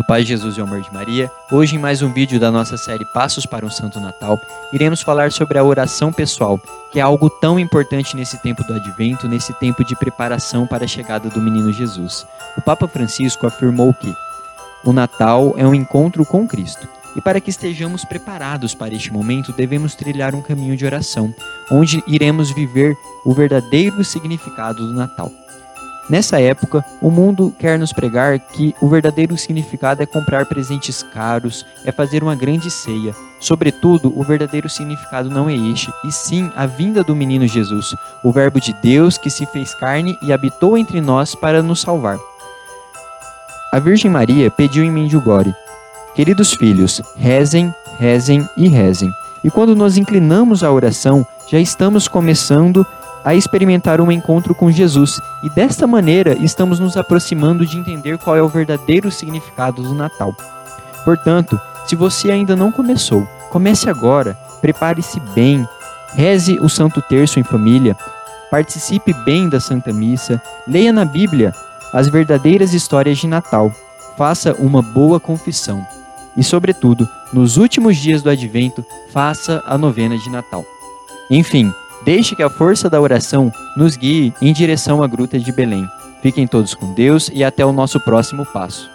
paz de Jesus e o amor de Maria. Hoje, em mais um vídeo da nossa série Passos para um Santo Natal, iremos falar sobre a oração pessoal, que é algo tão importante nesse tempo do advento, nesse tempo de preparação para a chegada do menino Jesus. O Papa Francisco afirmou que o Natal é um encontro com Cristo. E para que estejamos preparados para este momento, devemos trilhar um caminho de oração, onde iremos viver o verdadeiro significado do Natal. Nessa época, o mundo quer nos pregar que o verdadeiro significado é comprar presentes caros, é fazer uma grande ceia. Sobretudo, o verdadeiro significado não é este, e sim a vinda do menino Jesus, o Verbo de Deus que se fez carne e habitou entre nós para nos salvar. A Virgem Maria pediu em Mendilgore: Queridos filhos, rezem, rezem e rezem. E quando nos inclinamos à oração, já estamos começando a a experimentar um encontro com Jesus e desta maneira estamos nos aproximando de entender qual é o verdadeiro significado do Natal. Portanto, se você ainda não começou, comece agora, prepare-se bem, reze o Santo Terço em família, participe bem da Santa Missa, leia na Bíblia as verdadeiras histórias de Natal, faça uma boa confissão e, sobretudo, nos últimos dias do Advento, faça a novena de Natal. Enfim, Deixe que a força da oração nos guie em direção à Gruta de Belém. Fiquem todos com Deus e até o nosso próximo passo.